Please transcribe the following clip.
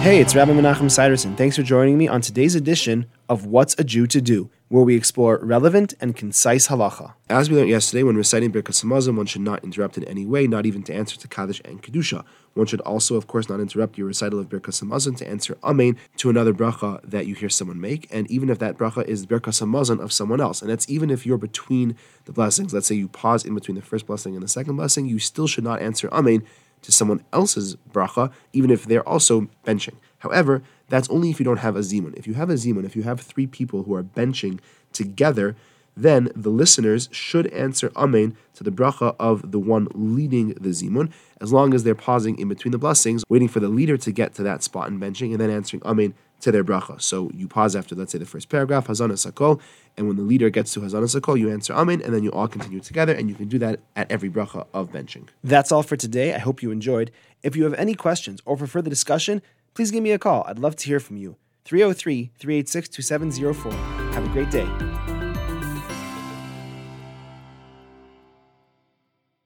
Hey, it's Rabbi Menachem Siderson. Thanks for joining me on today's edition of What's a Jew to Do, where we explore relevant and concise halacha. As we learned yesterday, when reciting Birkas Hamazon, one should not interrupt in any way, not even to answer to Kaddish and Kedusha. One should also, of course, not interrupt your recital of Birkas Hamazon to answer Amen to another bracha that you hear someone make, and even if that bracha is Birkas Hamazon of someone else, and that's even if you're between the blessings. Let's say you pause in between the first blessing and the second blessing, you still should not answer Amen to someone else's bracha, even if they're also benching. However, that's only if you don't have a zimun. If you have a zimun, if you have three people who are benching together, then the listeners should answer Amen to the bracha of the one leading the zimun, as long as they're pausing in between the blessings, waiting for the leader to get to that spot and benching, and then answering Amen to their bracha. So you pause after, let's say, the first paragraph, Hazan es Hakol, and when the leader gets to Hazan es Hakol, you answer Amen, and then you all continue together, and you can do that at every bracha of benching. That's all for today. I hope you enjoyed. If you have any questions or for further discussion, please give me a call. I'd love to hear from you. 303 386 2704. Have a great day.